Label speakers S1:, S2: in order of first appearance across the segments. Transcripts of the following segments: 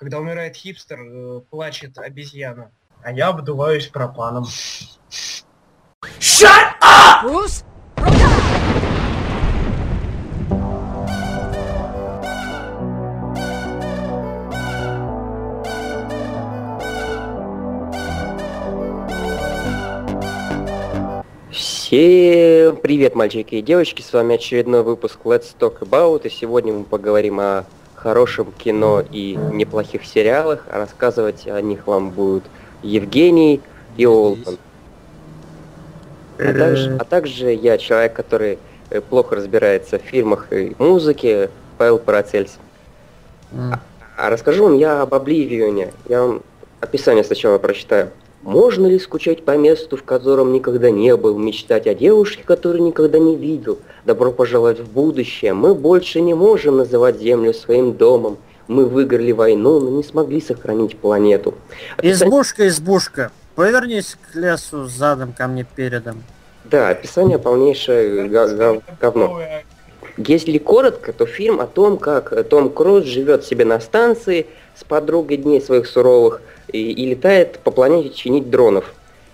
S1: Когда умирает хипстер, э, плачет обезьяна.
S2: А я обдуваюсь пропаном.
S3: Shut up! Bruce,
S4: Всем привет, мальчики и девочки, с вами очередной выпуск Let's Talk About, и сегодня мы поговорим о хорошем кино и неплохих сериалах, а рассказывать о них вам будут Евгений и Олтон. А также, а также я, человек, который э, плохо разбирается в фильмах и музыке, Павел Парацельс. А, а расскажу вам я об Обливионе. Я вам описание сначала прочитаю. Можно ли скучать по месту, в котором никогда не был, мечтать о девушке, которую никогда не видел? Добро пожаловать в будущее. Мы больше не можем называть Землю своим домом. Мы выиграли войну, но не смогли сохранить планету.
S5: Описание... Избушка, избушка. Повернись к лесу задом ко мне передом.
S4: Да, описание полнейшее говно. Если коротко, то фильм о том, как Том Круз живет себе на станции с подругой дней своих суровых, и, и летает по планете чинить дронов.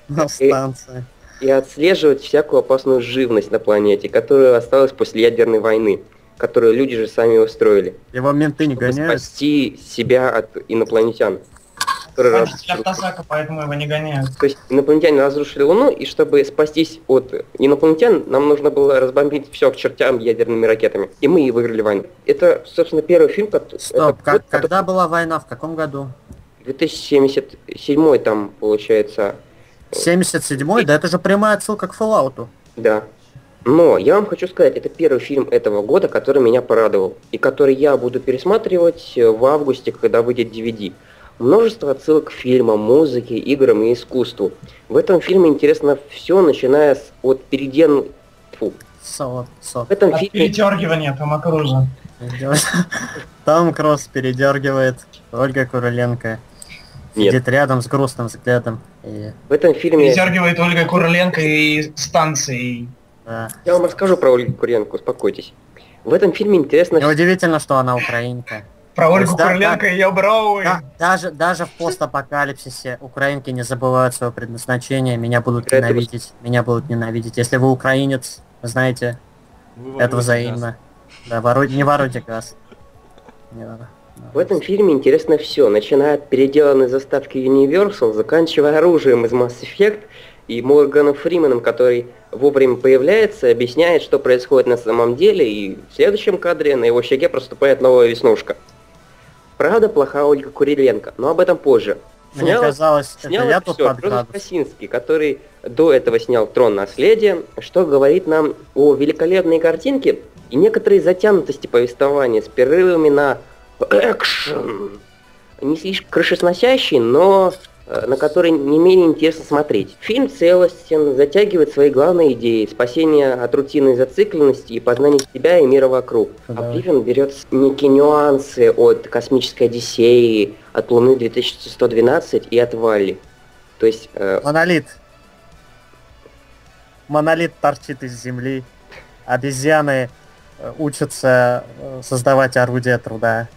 S5: На станции.
S4: И, и отслеживать всякую опасную живность на планете, которая осталась после ядерной войны, которую люди же сами устроили.
S5: Его менты не гоняют?
S4: спасти себя от инопланетян.
S2: Которые автозака, поэтому его не гоняют.
S4: То есть инопланетяне разрушили Луну, и чтобы спастись от инопланетян, нам нужно было разбомбить все к чертям ядерными ракетами. И мы и выиграли войну. Это, собственно, первый фильм,
S5: который... Стоп, как, который... когда была война, в каком году?
S4: 2077 там получается.
S5: 77 Да это же прямая отсылка к Fallout.
S4: Да. Но я вам хочу сказать, это первый фильм этого года, который меня порадовал. И который я буду пересматривать в августе, когда выйдет DVD. Множество отсылок к фильмам, музыке, играм и искусству. В этом фильме интересно все, начиная с, от переден...
S5: Фу. Со, со.
S2: В этом от фильме... передергивания Тома Круза.
S5: Том Круз передергивает Ольга Куроленко. Нет. Сидит рядом с грустным взглядом.
S4: И... В этом фильме...
S2: Передергивает Ольга Куроленко и станции.
S4: Да. Я вам расскажу про Ольгу Куроленко, успокойтесь. В этом фильме интересно...
S5: Неудивительно, что она украинка.
S2: Про Ольгу есть, Куроленко да, и ее броуи. Да,
S5: даже, даже в постапокалипсисе украинки не забывают свое предназначение. Меня будут это ненавидеть. Меня будут ненавидеть. Если вы украинец, знаете, вы это взаимно. Да, воруй, не воруйте газ.
S4: Не надо. В этом фильме интересно все, начиная от переделанной заставки Universal, заканчивая оружием из Mass Effect и Морганом Фриманом, который вовремя появляется, объясняет, что происходит на самом деле, и в следующем кадре на его щеке проступает новая веснушка. Правда, плоха Ольга Куриленко, но об этом позже.
S5: Мне снял, казалось,
S4: снял это я тут Косинский, который до этого снял «Трон наследия», что говорит нам о великолепной картинке и некоторой затянутости повествования с перерывами на экшен. Не слишком крышесносящий, но э, на который не менее интересно смотреть. Фильм целостен, затягивает свои главные идеи, спасение от рутинной зацикленности и познание себя и мира вокруг. Да. Обливион берет некие нюансы от космической Одиссеи, от Луны 2112 и от Валли. То есть...
S5: Э... Монолит. Монолит торчит из земли. Обезьяны э, учатся э, создавать орудия труда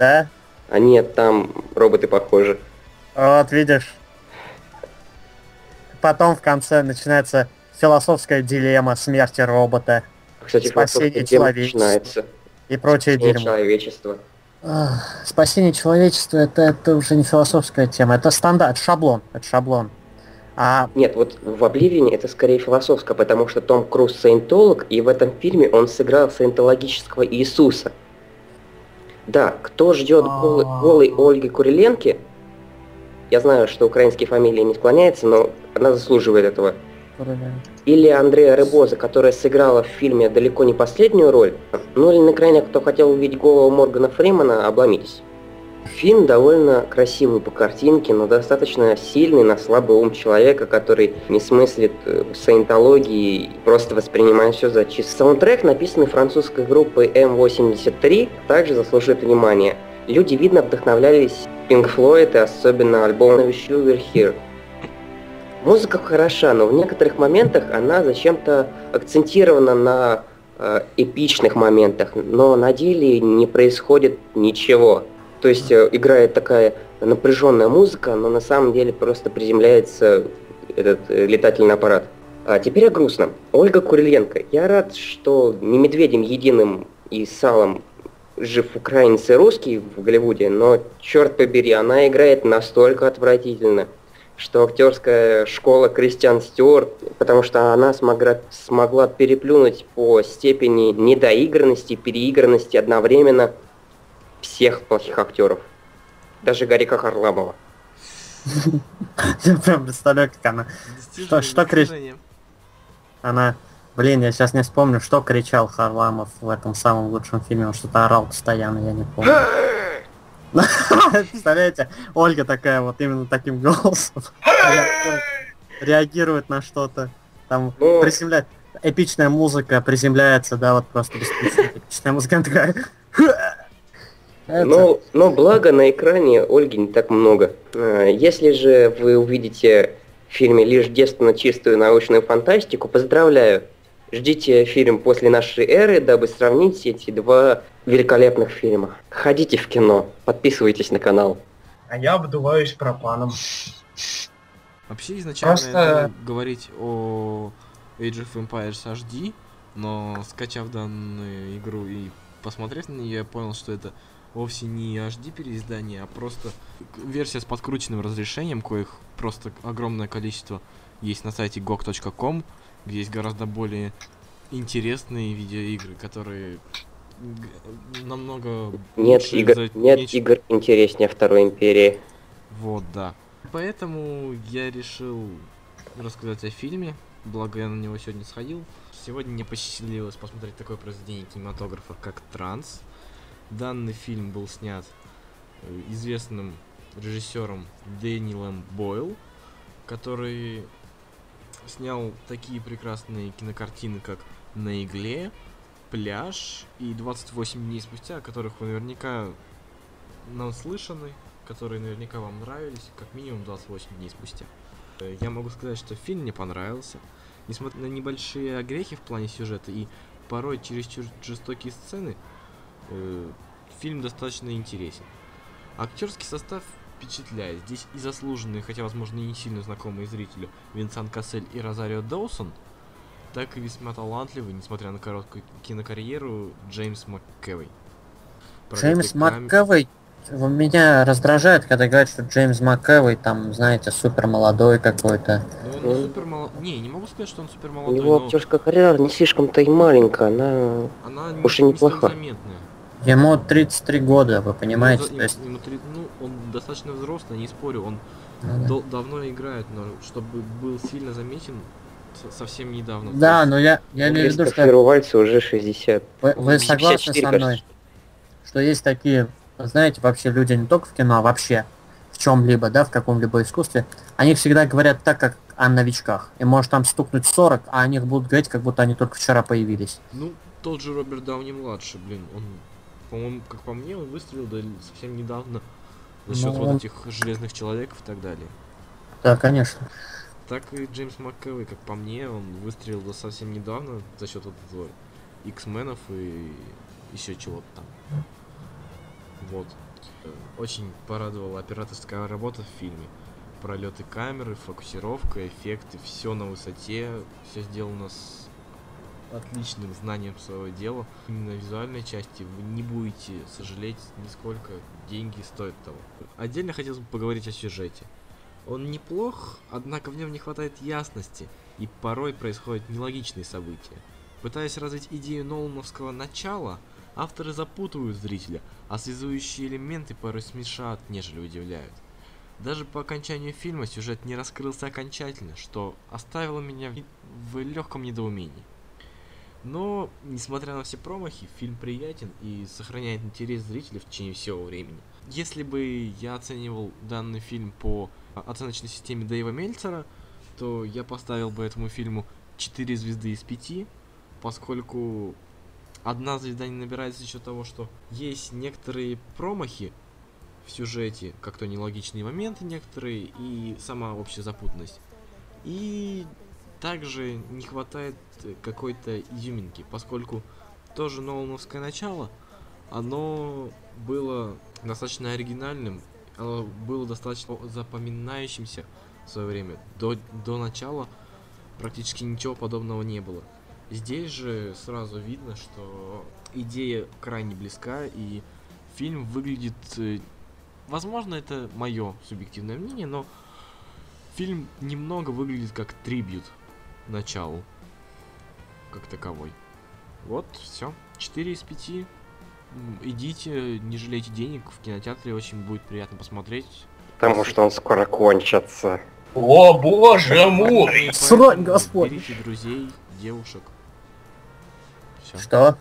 S5: да?
S4: А нет, там роботы похожи.
S5: Вот, видишь. Потом в конце начинается философская дилемма смерти робота.
S4: Кстати, спасение человечества.
S5: И прочее спасение
S4: дерьмо. человечества.
S5: Ах, спасение человечества это, это уже не философская тема, это стандарт, шаблон, это шаблон.
S4: А... Нет, вот в Обливине это скорее философское, потому что Том Круз саентолог, и в этом фильме он сыграл саентологического Иисуса. Да, кто ждет голой, голой Ольги Куриленки? Я знаю, что украинские фамилии не склоняются, но она заслуживает этого. Или Андрея Рыбоза, которая сыграла в фильме далеко не последнюю роль. Ну или на крайне, кто хотел увидеть голову Моргана Фримана, обломитесь. Фильм довольно красивый по картинке, но достаточно сильный на слабый ум человека, который не смыслит э, саентологии и просто воспринимает все за чисто. Саундтрек, написанный французской группой М83, также заслуживает внимания. Люди, видно, вдохновлялись Pink Floyd и особенно альбомом You Were Here. Музыка хороша, но в некоторых моментах она зачем-то акцентирована на э, эпичных моментах, но на деле не происходит ничего. То есть э, играет такая напряженная музыка, но на самом деле просто приземляется этот э, летательный аппарат. А теперь о грустном. Ольга Куриленко. Я рад, что не медведем единым и салом жив украинец и русский в Голливуде, но, черт побери, она играет настолько отвратительно, что актерская школа Кристиан Стюарт, потому что она смогла, смогла переплюнуть по степени недоигранности переигранности одновременно всех плохих актеров. Даже Гарика Харламова.
S5: Я прям представляю, как она... Что, что кричит? Она... Блин, я сейчас не вспомню, что кричал Харламов в этом самом лучшем фильме. Он что-то орал постоянно, я не помню. Представляете, Ольга такая вот именно таким голосом реагирует на что-то. Там приземляет. Эпичная музыка приземляется, да, вот просто эпичная музыка такая.
S4: Но, но благо на экране Ольги не так много. А, если же вы увидите в фильме лишь детственно чистую научную фантастику, поздравляю. Ждите фильм после нашей эры, дабы сравнить эти два великолепных фильма. Ходите в кино, подписывайтесь на канал.
S2: А я обдуваюсь пропаном.
S3: Вообще изначально Просто... говорить о Age of Empires HD, но скачав данную игру и посмотрев на нее, я понял, что это вовсе не HD переиздание, а просто версия с подкрученным разрешением, коих просто огромное количество есть на сайте gog.com, где есть гораздо более интересные видеоигры, которые намного
S4: нет игр за... нет меньше... игр интереснее второй империи.
S3: Вот да. Поэтому я решил рассказать о фильме. Благо я на него сегодня сходил. Сегодня мне посчастливилось посмотреть такое произведение кинематографа как транс Данный фильм был снят э, известным режиссером Дэниелом Бойл, который снял такие прекрасные кинокартины, как «На игле», «Пляж» и «28 дней спустя», о которых вы наверняка наслышаны, которые наверняка вам нравились, как минимум 28 дней спустя. Э, я могу сказать, что фильм мне понравился. Несмотря на небольшие огрехи в плане сюжета и порой чересчур жестокие сцены, фильм достаточно интересен. Актерский состав впечатляет. Здесь и заслуженные, хотя, возможно, и не сильно знакомые зрителю, Винсан Кассель и Розарио Доусон, так и весьма талантливый, несмотря на короткую кинокарьеру, Джеймс МакКевой.
S5: Джеймс МакКевой меня раздражает, когда говорят, что Джеймс МакКевой там, знаете, супер молодой какой-то.
S3: Ну, он супер мало... Не, не могу сказать, что он супер молодой.
S4: У него но... актерская карьера не слишком-то и маленькая, она, она уже не, неплоха.
S5: Ему 33 года, вы понимаете?
S3: Ну,
S5: то есть...
S3: ему 3... ну, он достаточно взрослый, не спорю, он ну, да. давно играет, но чтобы был сильно заметен, совсем недавно.
S5: Да, но я, я имею в виду,
S4: что... Вальцу уже 60.
S5: Вы, вы согласны со мной, кажется. что есть такие, знаете, вообще люди не только в кино, а вообще в чем-либо, да, в каком-либо искусстве, они всегда говорят так, как о новичках. И может там стукнуть 40, а о них будут говорить, как будто они только вчера появились.
S3: Ну, тот же Роберт Дауни младший, блин, он по-моему, как по мне, он выстрелил да, совсем недавно за счет ну, вот этих железных человеков и так далее.
S5: Да, конечно.
S3: Так и Джеймс МакКевой, как по мне, он выстрелил да, совсем недавно за счет вот этого X-менов и еще чего-то там. Вот. Очень порадовала операторская работа в фильме. Пролеты камеры, фокусировка, эффекты, все на высоте, все сделано с отличным знанием своего дела, именно визуальной части, вы не будете сожалеть нисколько, деньги стоят того. Отдельно хотелось бы поговорить о сюжете. Он неплох, однако в нем не хватает ясности, и порой происходят нелогичные события. Пытаясь развить идею Нолановского начала, авторы запутывают зрителя, а связующие элементы порой смешат, нежели удивляют. Даже по окончанию фильма сюжет не раскрылся окончательно, что оставило меня в легком недоумении. Но, несмотря на все промахи, фильм приятен и сохраняет интерес зрителя в течение всего времени. Если бы я оценивал данный фильм по оценочной системе Дэйва Мельцера, то я поставил бы этому фильму 4 звезды из 5, поскольку одна звезда не набирается за счет того, что есть некоторые промахи в сюжете, как то нелогичные моменты некоторые и сама общая запутанность. И также не хватает какой-то изюминки, поскольку тоже Нолановское начало, Оно было достаточно оригинальным, оно было достаточно запоминающимся в свое время. До, до начала практически ничего подобного не было. Здесь же сразу видно, что идея крайне близка, и фильм выглядит... э, Возможно, это мое субъективное мнение, но фильм немного выглядит как трибют началу, как таковой. Вот, все. 4 из 5. М, Идите, не жалейте денег, в кинотеатре очень будет приятно посмотреть.
S4: Потому что он скоро кончится.
S1: О боже мой!
S5: Срань, Господь!
S3: Берите друзей, девушек. Все.
S5: Что?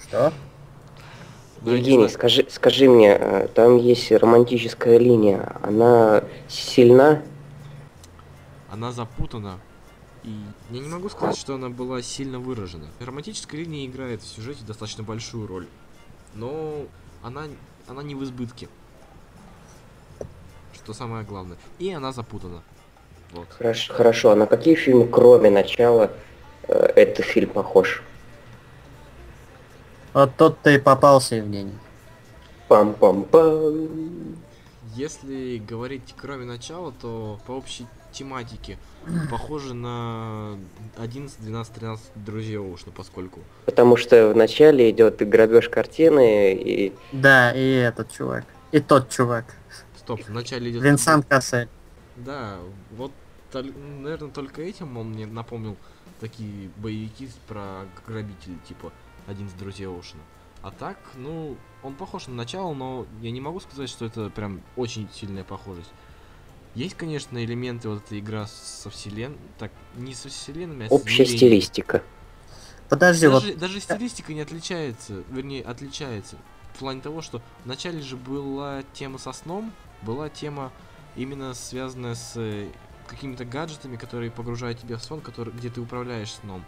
S5: Что?
S4: Евгений, скажи, скажи мне, э, там есть романтическая линия, она сильна?
S3: Она запутана. И я не могу сказать, что она была сильно выражена. Романтическая линия играет в сюжете достаточно большую роль. Но она, она не в избытке. Что самое главное. И она запутана. Вот.
S4: Хорошо, хорошо, а на какие фильмы, кроме начала, э, этот фильм похож?
S5: Вот тот ты и попался, Евгений.
S4: Пам-пам-пам.
S3: Если говорить кроме начала, то по общей тематике похоже на 11, 12, 13 друзей Оушена, поскольку
S4: Потому что в начале идет грабеж картины, и
S5: Да, и этот чувак. И тот чувак.
S3: Стоп, в начале идет...
S5: Винсент Кассель.
S3: Да, вот, наверное, только этим он мне напомнил такие боевики про грабителей, типа один из друзей Оушена. А так, ну, он похож на начало, но я не могу сказать, что это прям очень сильная похожесть. Есть, конечно, элементы вот этой игра со вселен... Так, не со вселенными, а с
S4: общая
S3: измерениями.
S4: стилистика.
S5: Подожди, вот
S3: Даже, даже стилистика не отличается, вернее, отличается. В плане того, что вначале же была тема со сном, была тема именно связанная с э, какими-то гаджетами, которые погружают тебя в сон, который, где ты управляешь сном.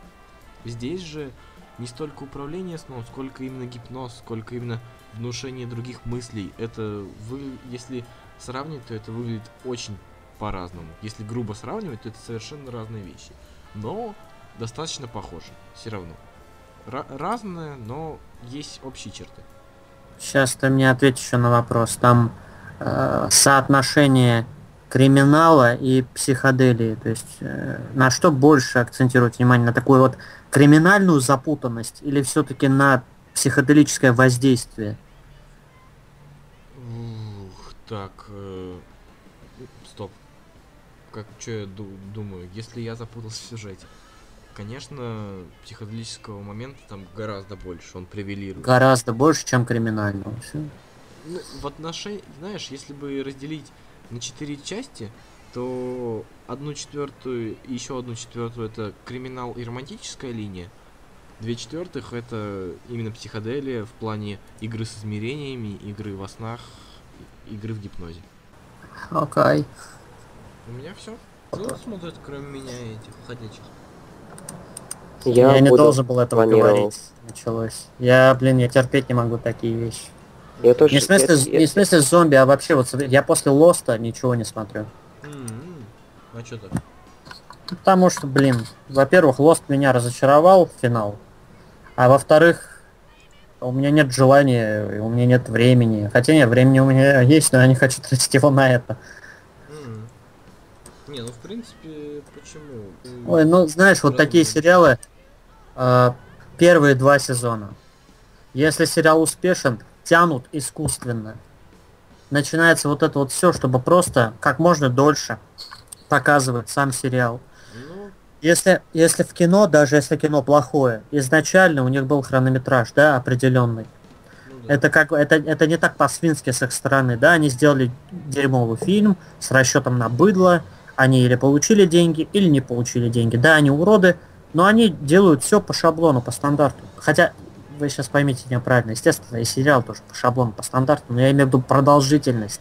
S3: Здесь же не столько управление сном, сколько именно гипноз, сколько именно внушение других мыслей. Это вы, если сравнивать, то это выглядит очень по-разному. Если грубо сравнивать, то это совершенно разные вещи. Но достаточно похожи, все равно. Ра- разное, но есть общие черты.
S5: сейчас ты мне ответишь еще на вопрос. Там э, соотношение криминала и психоделии. То есть э, на что больше акцентировать внимание? На такую вот криминальную запутанность или все-таки на психоделическое воздействие?
S3: Так, э, стоп. Как, что я ду- думаю, если я запутался в сюжете? Конечно, психоделического момента там гораздо больше, он превелирует.
S5: Гораздо больше, чем криминального. Всё.
S3: Ну, в отношении, знаешь, если бы разделить на четыре части, то одну четвертую и еще одну четвертую это криминал и романтическая линия. Две четвертых это именно психоделия в плане игры с измерениями, игры во снах, игры в гипнозе.
S5: Окей.
S3: У меня все. Кто смотрит, кроме меня этих ходячих?
S5: Я,
S4: Я,
S5: не должен был этого
S4: планировал.
S5: говорить. Началось. Я, блин, я терпеть не могу такие вещи.
S4: Я тоже...
S5: Не в смысле,
S4: я-
S5: не в смысле зомби, а вообще вот я после Лоста ничего не смотрю.
S3: М-м. А что так?
S5: Потому что, блин, во-первых, Лост меня разочаровал в финал, а во-вторых, у меня нет желания, у меня нет времени. Хотя нет, времени у меня есть, но я не хочу тратить его на это.
S3: Не, ну в принципе, почему?
S5: Ой, ну знаешь, вот такие сериалы, э, первые два сезона. Если сериал успешен, тянут искусственно. Начинается вот это вот все, чтобы просто как можно дольше показывать сам сериал. Если, если в кино, даже если кино плохое, изначально у них был хронометраж, да, определенный.
S3: ну да.
S5: Это как это, это не так по-свински с их стороны, да, они сделали дерьмовый фильм с расчетом на быдло, они или получили деньги, или не получили деньги. Да, они уроды, но они делают все по шаблону, по стандарту. Хотя, вы сейчас поймите меня правильно, естественно, и сериал тоже по шаблону, по стандарту, но я имею в виду продолжительность.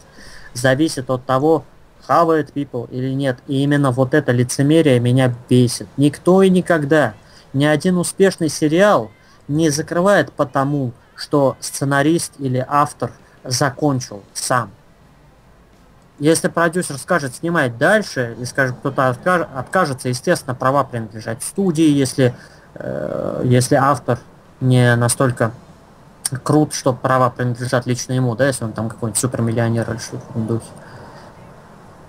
S5: Зависит от того, хавает people или нет. И именно вот это лицемерие меня бесит. Никто и никогда, ни один успешный сериал не закрывает потому, что сценарист или автор закончил сам. Если продюсер скажет снимать дальше, и скажет кто-то откаж- откажется, естественно, права принадлежат студии, если, э, если автор не настолько круто, что права принадлежат лично ему, да, если он там какой-нибудь супермиллионер или что-то в духе.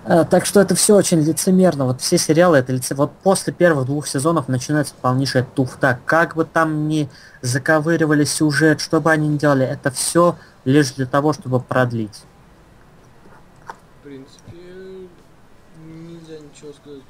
S5: Так что это все очень лицемерно. Вот все сериалы это лице... Вот после первых двух сезонов начинается полнейшая туфта. Как бы там ни заковыривали сюжет, что бы они ни делали, это все лишь для того, чтобы продлить.
S3: В принципе, нельзя ничего сказать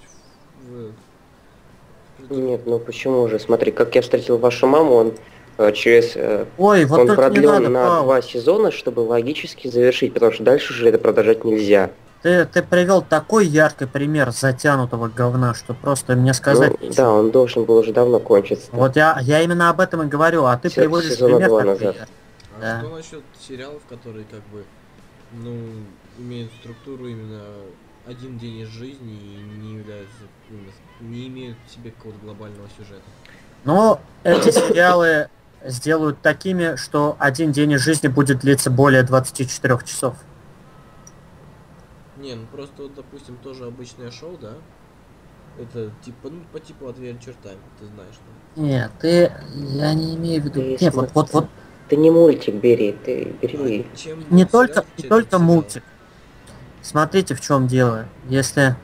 S3: в...
S4: Нет, ну почему же? Смотри, как я встретил вашу маму, он э, через... э,
S5: Ой, вот
S4: он продлен
S5: надо,
S4: на
S5: Павел.
S4: два сезона, чтобы логически завершить, потому что дальше уже это продолжать нельзя.
S5: Ты, ты привел такой яркий пример затянутого говна, что просто мне сказать...
S4: Ну, да, он должен был уже давно кончиться.
S5: Вот я, я именно об этом и говорю, а ты
S4: Се-
S5: приводишь пример такой
S4: назад.
S5: яркий.
S3: А
S5: Да.
S3: что насчет сериалов, которые как бы, ну, имеют структуру именно один день из жизни и не являются, не имеют в себе какого-то глобального сюжета?
S5: Но эти сериалы сделают такими, что один день из жизни будет длиться более 24 часов.
S3: Не, ну просто вот, допустим, тоже обычное шоу, да? Это типа, ну, по типу Adventure Time, ты знаешь, да?
S5: Нет, ты... Я не имею в виду...
S4: Ты
S5: Нет, вот, вот, вот
S4: Ты не мультик бери, ты бери.
S3: А чем
S5: не только, не только мультик. Смотрите, в чем дело. Если...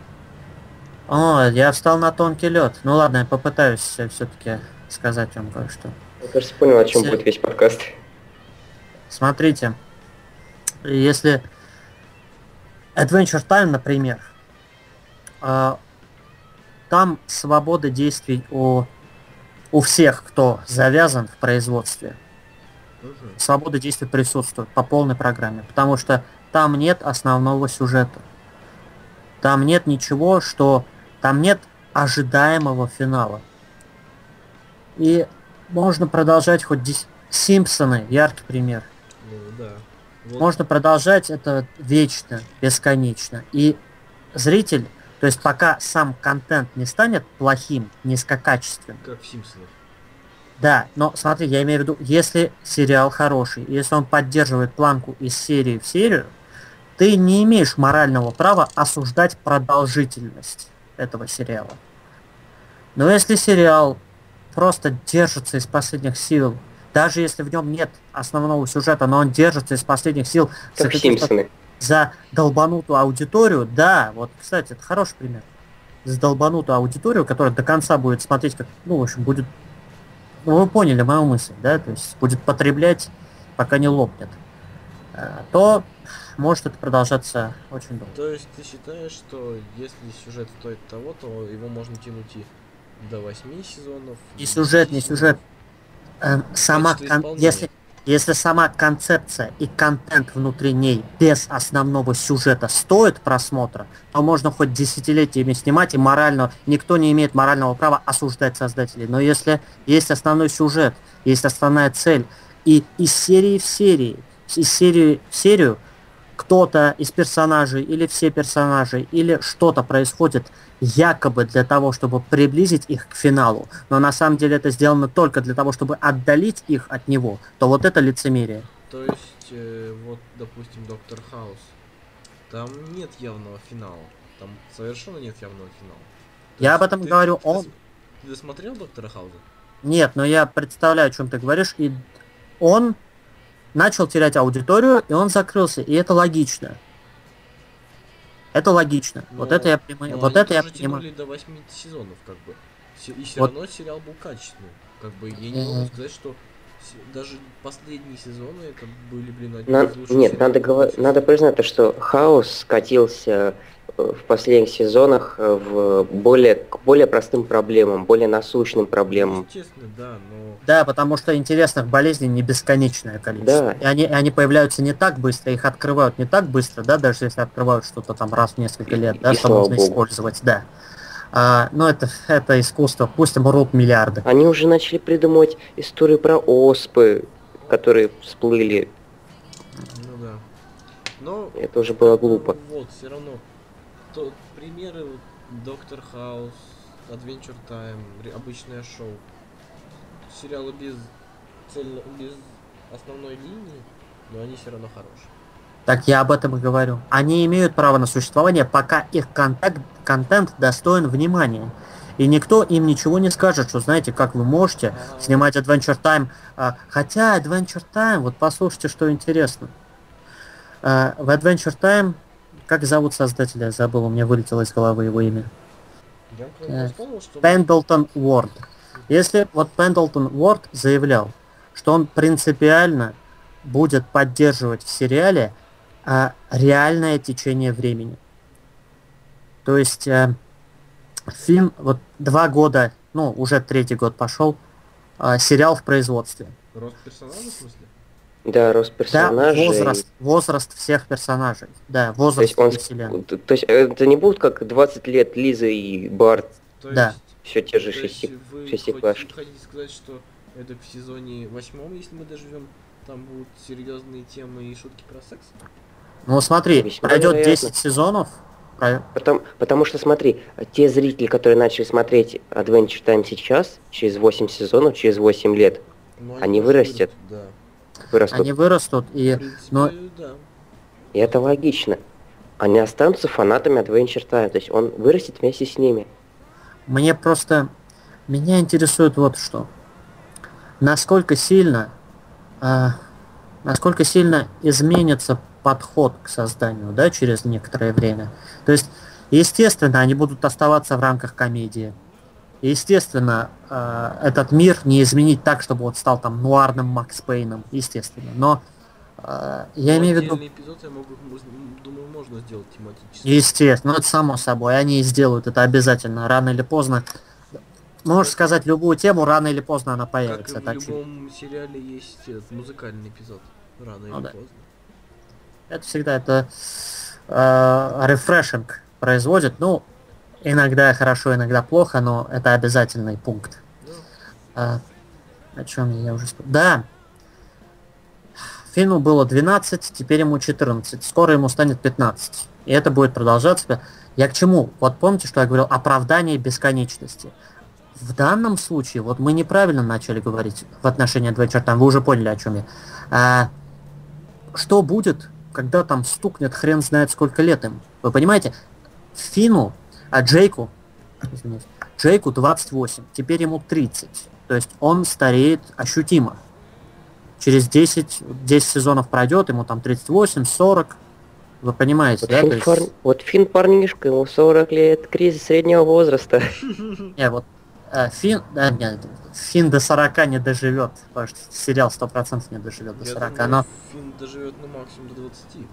S5: О, я встал на тонкий лед. Ну ладно, я попытаюсь все-таки сказать вам кое-что.
S4: Я, кажется, понял, о чем
S5: Се-
S4: будет весь подкаст.
S5: Смотрите, если Adventure Time, например, а, там свобода действий у, у всех, кто завязан в производстве. Свобода действий присутствует по полной программе, потому что там нет основного сюжета. Там нет ничего, что... Там нет ожидаемого финала. И можно продолжать хоть дес- Симпсоны, яркий пример.
S3: Ну да. Вот
S5: Можно продолжать это вечно, бесконечно. И зритель, то есть пока сам контент не станет плохим, низкокачественным,
S3: как в Симпсонах.
S5: да, но смотри, я имею в виду, если сериал хороший, если он поддерживает планку из серии в серию, ты не имеешь морального права осуждать продолжительность этого сериала. Но если сериал просто держится из последних сил, даже если в нем нет основного сюжета, но он держится из последних сил за
S4: Как
S5: за долбанутую аудиторию, да, вот, кстати, это хороший пример. За долбанутую аудиторию, которая до конца будет смотреть, как, ну, в общем, будет, ну, вы поняли мою мысль, да, то есть будет потреблять, пока не лопнет, э, то может это продолжаться очень долго.
S3: То есть ты считаешь, что если сюжет стоит того, то его можно тянуть и до 8 сезонов?
S5: И сюжет,
S3: 10
S5: не
S3: сезонов?
S5: сюжет. Э, сама, кон- если, если сама концепция и контент внутри ней без основного сюжета стоит просмотра, то можно хоть десятилетиями снимать, и морально никто не имеет морального права осуждать создателей. Но если есть основной сюжет, есть основная цель, и из серии в серии, из серии в серию кто-то из персонажей или все персонажи или что-то происходит якобы для того, чтобы приблизить их к финалу, но на самом деле это сделано только для того, чтобы отдалить их от него, то вот это лицемерие.
S3: То есть, э, вот, допустим, Доктор Хаус. Там нет явного финала. Там совершенно нет явного финала. То
S5: Я
S3: есть
S5: об этом
S3: ты-
S5: говорю,
S3: ты
S5: он-
S3: с- Ты досмотрел Доктора Хауза?
S5: Нет, но я представляю, о чем ты говоришь, и он начал терять аудиторию, и он закрылся, и это логично. Это логично. вот
S3: Но-
S5: это я понимаю.
S3: Но
S5: Вот это я понимаю.
S3: до 8 сезонов, как бы. И все
S5: Вот.
S3: равно сериал был качественный. Как бы я не могу сказать, что даже последние сезоны это были, блин, одни
S4: На-
S3: из лучших
S4: Нет, надо,
S3: вообще.
S4: надо признать, то, что хаос скатился э, в последних сезонах э, в более, к более простым проблемам, более насущным проблемам.
S3: Естественно, да, но
S5: Да, потому что интересных болезней не бесконечное количество.
S4: Да.
S5: И они, и они появляются не так быстро, их открывают не так быстро, да, даже если открывают что-то там раз в несколько
S4: И-
S5: лет, да,
S4: и
S5: что
S4: слава
S5: можно
S4: богу.
S5: использовать, да. А, но это, это искусство, пусть рут миллиарды.
S4: Они уже начали придумывать истории про оспы, которые всплыли.
S3: ну да. Но
S4: Это уже было глупо.
S3: Вот, все равно. То, примеры вот, Доктор Хаус, Adventure Time, обычное шоу. Сериалы без цельно, без основной линии, но они все равно хорошие.
S5: Так я об этом и говорю. Они имеют право на существование, пока их контент, контент достоин внимания. И никто им ничего не скажет, что знаете, как вы можете снимать Adventure Time. А, хотя Adventure Time, вот послушайте, что интересно. А, в Adventure Time, как зовут создателя, я забыл, у меня вылетело из головы его имя. Пендлтон Уорд. Если вот Пендлтон Уорд заявлял, что он принципиально будет поддерживать в сериале а, реальное течение времени. То есть э, фильм вот два года, ну уже третий год пошел, а, сериал в производстве.
S3: Рост персонажа, в смысле?
S4: Да, рост
S5: Да,
S4: персонажей.
S5: возраст, возраст всех персонажей. Да,
S4: То
S5: возраст
S4: есть, он,
S5: вселенной.
S4: то есть это не будут как 20 лет Лиза и Барт,
S3: То
S5: Да.
S3: есть-
S4: все те же
S3: то вы
S4: шестиклашки.
S3: хотите, хотите сказать, что это в сезоне восьмом, если мы доживем, там будут серьезные темы и шутки про секс?
S5: Ну смотри,
S4: Весьма
S5: пройдет
S4: вероятно.
S5: 10 сезонов, про-
S4: Потому, потому что, смотри, те зрители, которые начали смотреть Adventure Time сейчас, через 8 сезонов, через 8 лет,
S3: Ну,
S4: Они
S3: просто
S4: вырастят.
S3: Да.
S4: вырастут.
S5: они вырастут и
S3: принципе,
S5: но-
S3: да.
S4: И это логично. Они останутся фанатами Adventure Time, то есть он вырастет вместе с ними.
S5: Мне просто... Меня интересует вот что. Насколько сильно... а, насколько сильно изменится подход к созданию, да, через некоторое время. То есть, естественно, они будут оставаться в рамках комедии. Естественно, а, этот мир не изменить так, чтобы он стал там нуарным Макс Пейном, естественно. Но а, я
S3: Но
S5: имею в виду...
S3: отдельный эпизод, я могу, думаю, можно сделать тематически.
S5: Естественно, ну это само собой, они и сделают это обязательно, рано или поздно. Можешь сказать любую тему, рано или поздно она
S3: Как и
S5: появится.
S3: в любом сериале есть этот музыкальный эпизод. Рано
S5: Ну
S3: или
S5: да.
S3: поздно.
S5: Это всегда это э, производит. Ну, иногда хорошо, иногда плохо, но это обязательный пункт. А, о чем я уже сказал? Да. Фильму было 12, теперь ему 14. Скоро ему станет 15. И это будет продолжаться. Я к чему? Вот помните, что я говорил? Оправдание бесконечности. В данном случае, вот мы неправильно начали говорить в отношении Adventure Time, вы уже поняли, о чем я. А, что будет, когда там стукнет хрен знает сколько лет им? Вы понимаете? Фину, а Джейку, извиняюсь, Джейку 28, теперь ему 30. То есть он стареет ощутимо. Через 10, 10 сезонов пройдет, ему там 38, 40. Вы понимаете,
S4: Вот,
S5: да? То
S4: Финн,
S5: есть-
S4: пар- вот Финн парнишка, ему 40 лет, кризис среднего возраста.
S5: Не, вот э, Фин, да, нет, Фин до 40 не доживет, потому что сериал 100% не доживет до
S3: Я
S5: 40.
S3: думаю,
S5: Но
S3: Финн доживет ну максимум до 20.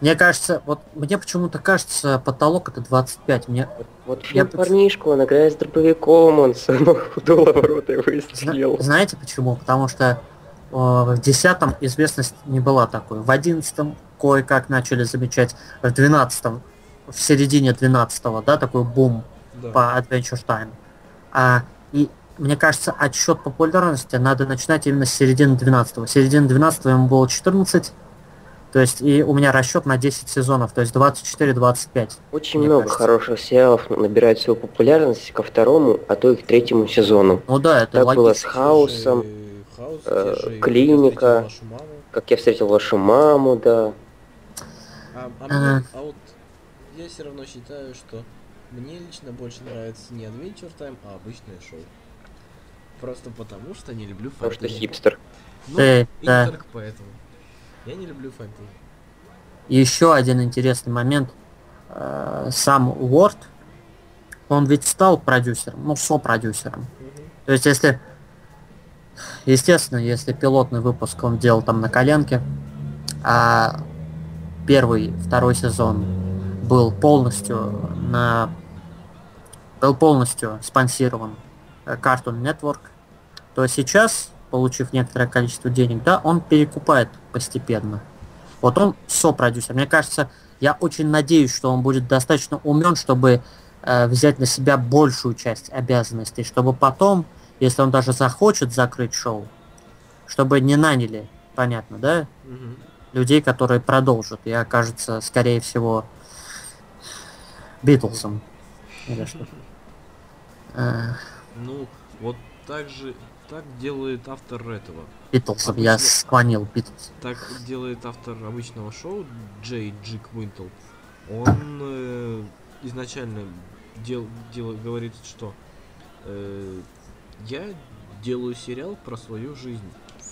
S5: мне кажется, вот мне почему-то кажется, потолок это 25. Мне
S4: Вот
S5: Я
S4: Финн
S5: поч-
S4: парнишка, он играет с дробовиком, он самого худого в рот и
S5: Зна-
S4: выстрелил.
S5: знаете почему? Потому что э, в десятом известность не была такой. В одиннадцатом кое-как начали замечать. В двенадцатом, в середине двенадцатого, да, такой бум
S3: Да.
S5: по Adventure Time. А, и мне кажется, отсчет популярности надо начинать именно с середины 12-го. Середина 12 ему было 14, то есть и у меня расчет на 10 сезонов, то есть 24-25.
S4: Очень много
S5: кажется.
S4: хороших сериалов набирает свою популярность ко второму, а то и к третьему сезону.
S5: Ну да, это
S4: Так было с
S5: логично.
S4: Хаусом,
S3: Те же Хаус,
S4: э, Клиника. Как я встретил вашу маму, да.
S3: А, а мне- а вот я все равно считаю, что мне лично больше нравится не Adventure Time, а обычное шоу. Просто потому, что не люблю
S4: Потому что
S3: фэнтези.
S4: хипстер.
S3: Ну,
S5: Э,
S3: и
S5: да.
S3: только поэтому. Я не люблю фэнтези.
S5: Еще один интересный момент. Э, Сам Уорд, он ведь стал продюсером, ну, сопродюсером.
S3: Мгм.
S5: То есть, если, естественно, если пилотный выпуск он делал там на коленке, а первый, второй сезон был полностью на был полностью спонсирован э, Cartoon Network, то сейчас, получив некоторое количество денег, да, он перекупает постепенно. Вот он сопродюсер. Мне кажется, я очень надеюсь, что он будет достаточно умен, чтобы э, взять на себя большую часть обязанностей, чтобы потом, если он даже захочет закрыть шоу, чтобы не наняли, понятно, да, людей, которые продолжат и окажется, скорее всего, Битлсом. Или что.
S3: Ну, вот так же, так делает автор этого.
S5: Битлсом, я склонил Битлс.
S3: Так делает автор обычного шоу Джей Джи Куинтел. Он э, изначально дел, дел, говорит, что э, я делаю сериал про свою жизнь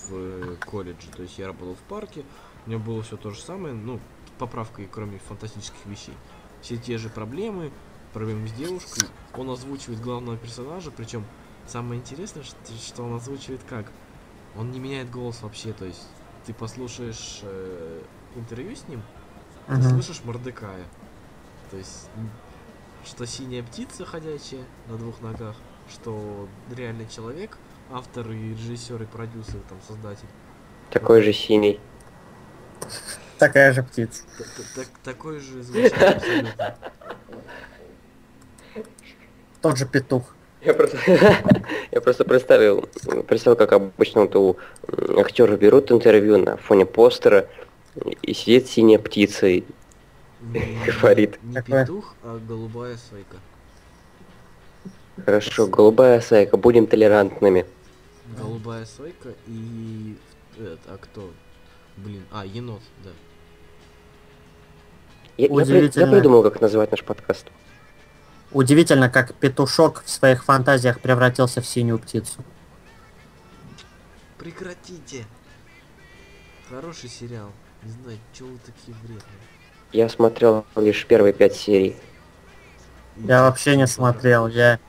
S3: в э, колледже. То есть я работал в парке, у меня было все то же самое, ну, поправкой, кроме фантастических вещей. Все те же проблемы, проблемы с девушкой. Он озвучивает главного персонажа, причем самое интересное, что, он озвучивает как. Он не меняет голос вообще, то есть ты послушаешь э, интервью с ним, ты
S5: Мгм.
S3: слышишь Мордекая. То есть, что синяя птица ходячая на двух ногах, что реальный человек, автор и режиссер, и продюсер, там, создатель.
S4: Такой же синий.
S5: Такая же птица.
S3: Т- т- так- Такой же звучит абсолютно.
S5: Тот же петух.
S4: Я просто, я просто представил, представил, как обычно вот у актеров берут интервью на фоне постера, и сидит синяя птица, и Говорит.
S3: Не петух, а голубая сойка.
S4: хорошо, голубая сайка, будем толерантными.
S3: Голубая сойка и... этот, а кто? Блин, а, енот, да.
S4: Я, я, при- я придумал, как называть наш подкаст.
S5: Удивительно, как петушок в своих фантазиях превратился в синюю птицу.
S3: Прекратите! Хороший сериал. Не знаю, чего вы такие вредные.
S4: Я смотрел лишь первые пять серий.
S5: Я вообще не смотрел, я...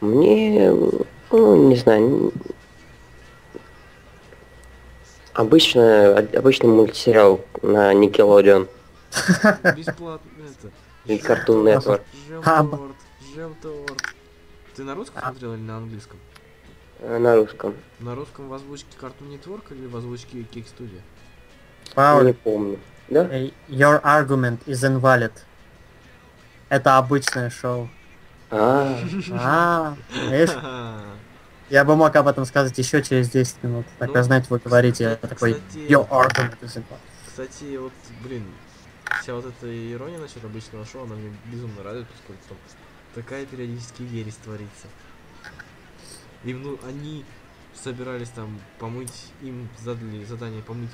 S4: Мне, ну, не знаю, обычно, обычный мультсериал на Nickelodeon
S3: Бесплатно это.
S4: И Cartoon Network.
S5: А,
S3: торт. Ты на русском
S5: А.
S3: смотрел или на английском?
S4: э, на русском.
S3: На русском в озвучке Cartoon Network или в озвучке Kick Studio?
S4: Не
S5: Пауль,
S4: помню. Да?
S5: э, your argument is invalid. Это обычное шоу.
S4: А,
S5: А, видишь, я бы мог об этом сказать еще через 10 минут. Так
S3: Ну,
S5: знаете, вы говорите, я такой, your argument is invalid.
S3: Кстати, вот, блин, вся вот эта ирония насчет обычного шоу, она мне безумно радует, поскольку там такая периодически ересь творится. Им, ну, они собирались там помыть, им задали задание помыть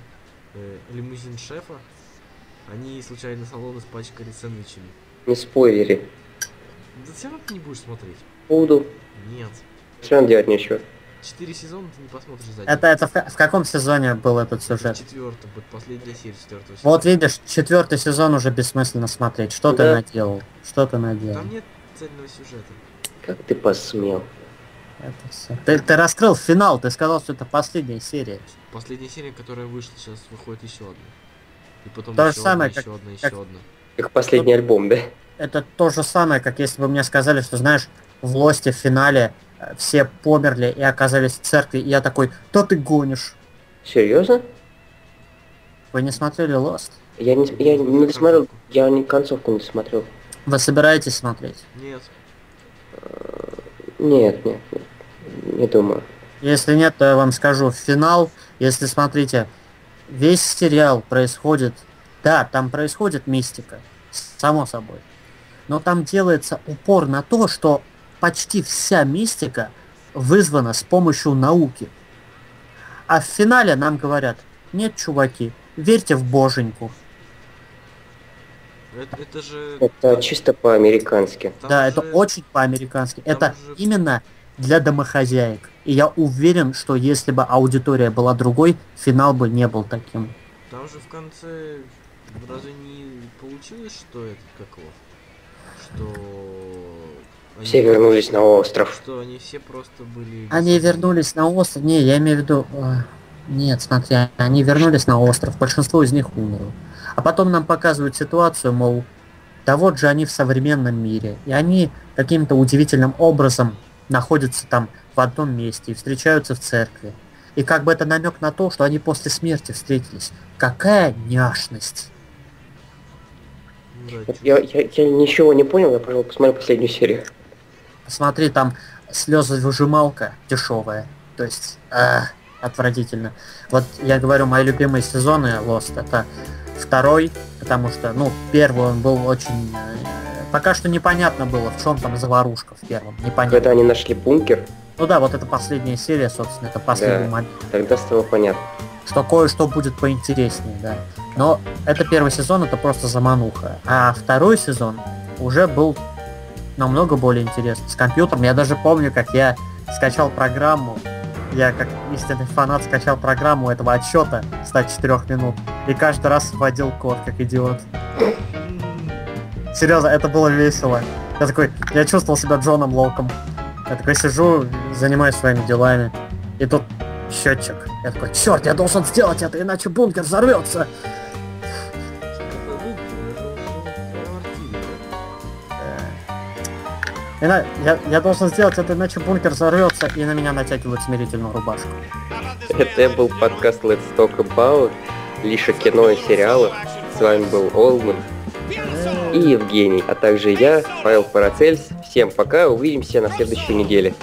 S3: э, лимузин шефа, они случайно салон испачкали сэндвичами.
S4: не спойлери.
S3: Да все равно ты не будешь смотреть.
S4: Буду.
S3: Нет.
S4: Все равно делать нечего.
S3: Четыре сезона ты не посмотришь за
S5: Это, это в, в каком сезоне был этот сюжет?
S3: Четвертый, будет последняя серия четвертого
S5: Вот видишь, четвертый сезон уже бессмысленно смотреть. Что ты
S4: Да.
S5: наделал? Что ты наделал?
S3: Там нет цельного сюжета.
S4: Как ты посмел?
S5: Это всё. Ты, ты раскрыл финал, ты сказал, что это последняя серия.
S3: Последняя серия, которая вышла, сейчас выходит еще одна. И потом
S5: То же
S3: еще
S5: самое,
S3: одна,
S5: как-
S3: еще одна, еще
S5: как-
S3: одна.
S4: Как последний альбом, да?
S5: Это то же самое, как если бы мне сказали, что, знаешь, в Лосте в финале все померли и оказались в церкви, и я такой, да ты гонишь.
S4: Серьезно?
S5: Вы не смотрели Лост?
S4: Я не, я не досмотрел, я не концовку не смотрел.
S5: Вы собираетесь смотреть?
S3: Нет.
S4: Нет, нет, нет. Не думаю.
S5: Если нет, то я вам скажу. Финал, если смотрите, весь сериал происходит... Да, там происходит мистика, само собой. Но там делается упор на то, что почти вся мистика вызвана с помощью науки. А в финале нам говорят, нет, чуваки, верьте в боженьку.
S3: Это, это же...
S4: Это чисто по-американски.
S5: да, это
S3: же-
S5: очень по-американски. Это
S3: же-
S5: именно для домохозяек. И я уверен, что если бы аудитория была другой, финал бы не был таким.
S3: Там же в конце разве не получилось, что это как его? Что... они-
S4: Все вернулись на остров.
S3: Что они все просто были...
S5: Они вернулись на остров. Не, я имею в виду... э, Нет, смотри, они вернулись на остров. Большинство из них умерло. А потом нам показывают ситуацию, мол, да вот же они в современном мире. И они каким-то удивительным образом находятся там в одном месте и встречаются в церкви. И как бы это намек на то, что они после смерти встретились. Какая няшность.
S4: Я, я, я ничего не понял, я пожалуй посмотрю последнюю серию.
S5: Посмотри, там слезовыжималка дешевая. То есть, а, отвратительно. Вот я говорю, мои любимые сезоны Lost это второй, потому что, ну, первый он был очень... э, Пока что непонятно было, в чем там заварушка в первом. Непонятно.
S4: Когда они нашли бункер,
S5: Ну да, вот это последняя серия, собственно, это последний
S4: Да.
S5: момент.
S4: тогда стало понятно.
S5: Что кое-что будет поинтереснее, да. Но это первый сезон, это просто замануха. А второй сезон уже был намного более интересно. С компьютером я даже помню, как я скачал программу, я как истинный фанат скачал программу этого отчета 104 минут и каждый раз вводил код, как идиот. Серьезно, это было весело. Я такой, я чувствовал себя Джоном Локом. Я такой сижу, занимаюсь своими делами. И тут счетчик. Я такой, черт, я должен сделать это, иначе бункер взорвется. Я, я должен сделать это, иначе бункер взорвется, и на меня натягивают смирительную рубашку.
S4: Это был подкаст Let's Talk About, лишь кино и сериалы. С вами был Олман и Евгений, а также я, Павел Парацельс. Всем пока, увидимся на следующей неделе.